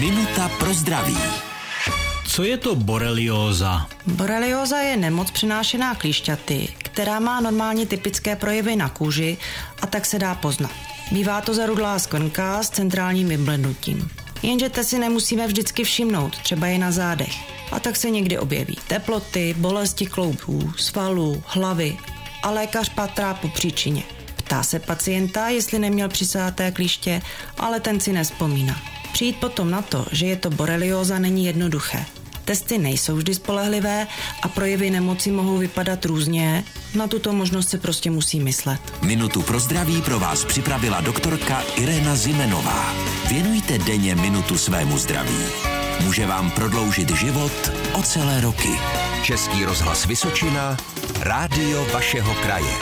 Minuta pro zdraví. Co je to borelióza? Borelióza je nemoc přenášená klíšťaty, která má normálně typické projevy na kůži a tak se dá poznat. Bývá to zarudlá skvrnka s centrálním vyblednutím. Jenže te si nemusíme vždycky všimnout, třeba je na zádech. A tak se někdy objeví teploty, bolesti kloubů, svalů, hlavy a lékař patrá po příčině. Ptá se pacienta, jestli neměl přisáté klíště, ale ten si nespomíná. Přijít potom na to, že je to borelioza, není jednoduché. Testy nejsou vždy spolehlivé a projevy nemoci mohou vypadat různě. Na tuto možnost se prostě musí myslet. Minutu pro zdraví pro vás připravila doktorka Irena Zimenová. Věnujte denně minutu svému zdraví. Může vám prodloužit život o celé roky. Český rozhlas Vysočina, rádio vašeho kraje.